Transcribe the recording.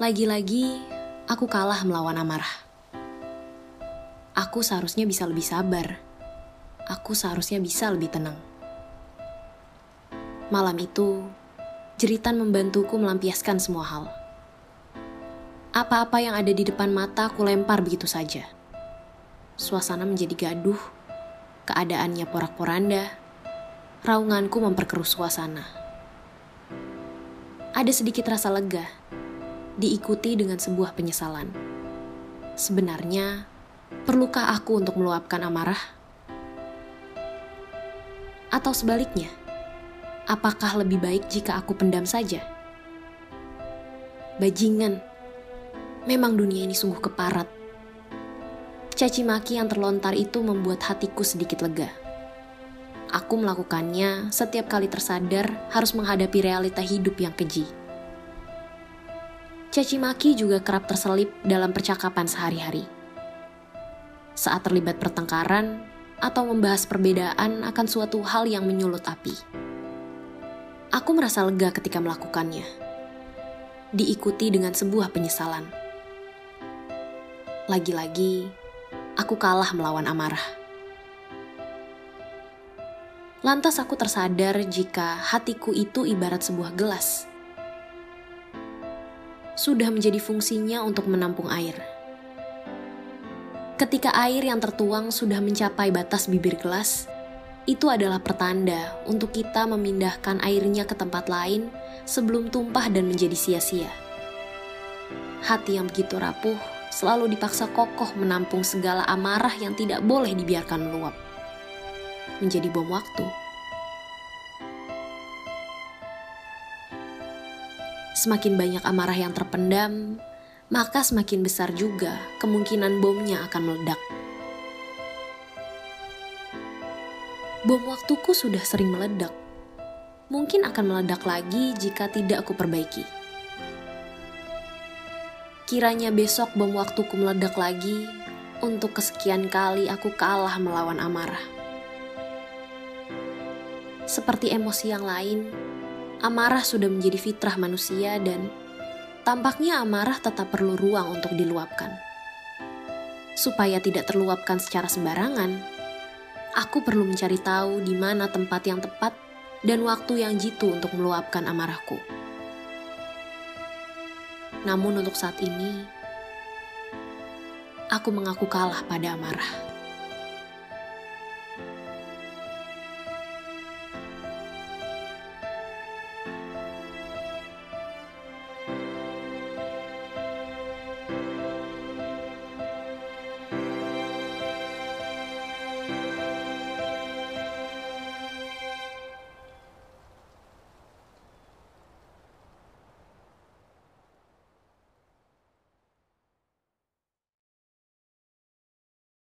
Lagi-lagi, aku kalah melawan amarah. Aku seharusnya bisa lebih sabar. Aku seharusnya bisa lebih tenang. Malam itu, jeritan membantuku melampiaskan semua hal. Apa-apa yang ada di depan mata aku lempar begitu saja. Suasana menjadi gaduh, keadaannya porak-poranda, raunganku memperkeruh suasana. Ada sedikit rasa lega, diikuti dengan sebuah penyesalan. Sebenarnya, perlukah aku untuk meluapkan amarah? Atau sebaliknya, apakah lebih baik jika aku pendam saja? Bajingan, memang dunia ini sungguh keparat. Caci maki yang terlontar itu membuat hatiku sedikit lega. Aku melakukannya setiap kali tersadar harus menghadapi realita hidup yang keji. Caci maki juga kerap terselip dalam percakapan sehari-hari. Saat terlibat pertengkaran atau membahas perbedaan akan suatu hal yang menyulut api. Aku merasa lega ketika melakukannya. Diikuti dengan sebuah penyesalan. Lagi-lagi, aku kalah melawan amarah. Lantas aku tersadar jika hatiku itu ibarat sebuah gelas. Sudah menjadi fungsinya untuk menampung air. Ketika air yang tertuang sudah mencapai batas bibir gelas, itu adalah pertanda untuk kita memindahkan airnya ke tempat lain sebelum tumpah dan menjadi sia-sia. Hati yang begitu rapuh selalu dipaksa kokoh menampung segala amarah yang tidak boleh dibiarkan meluap menjadi bom waktu. Semakin banyak amarah yang terpendam, maka semakin besar juga kemungkinan bomnya akan meledak. Bom waktuku sudah sering meledak. Mungkin akan meledak lagi jika tidak aku perbaiki. Kiranya besok bom waktuku meledak lagi, untuk kesekian kali aku kalah melawan amarah. Seperti emosi yang lain, amarah sudah menjadi fitrah manusia dan tampaknya amarah tetap perlu ruang untuk diluapkan. Supaya tidak terluapkan secara sembarangan, aku perlu mencari tahu di mana tempat yang tepat dan waktu yang jitu untuk meluapkan amarahku. Namun untuk saat ini, aku mengaku kalah pada amarah.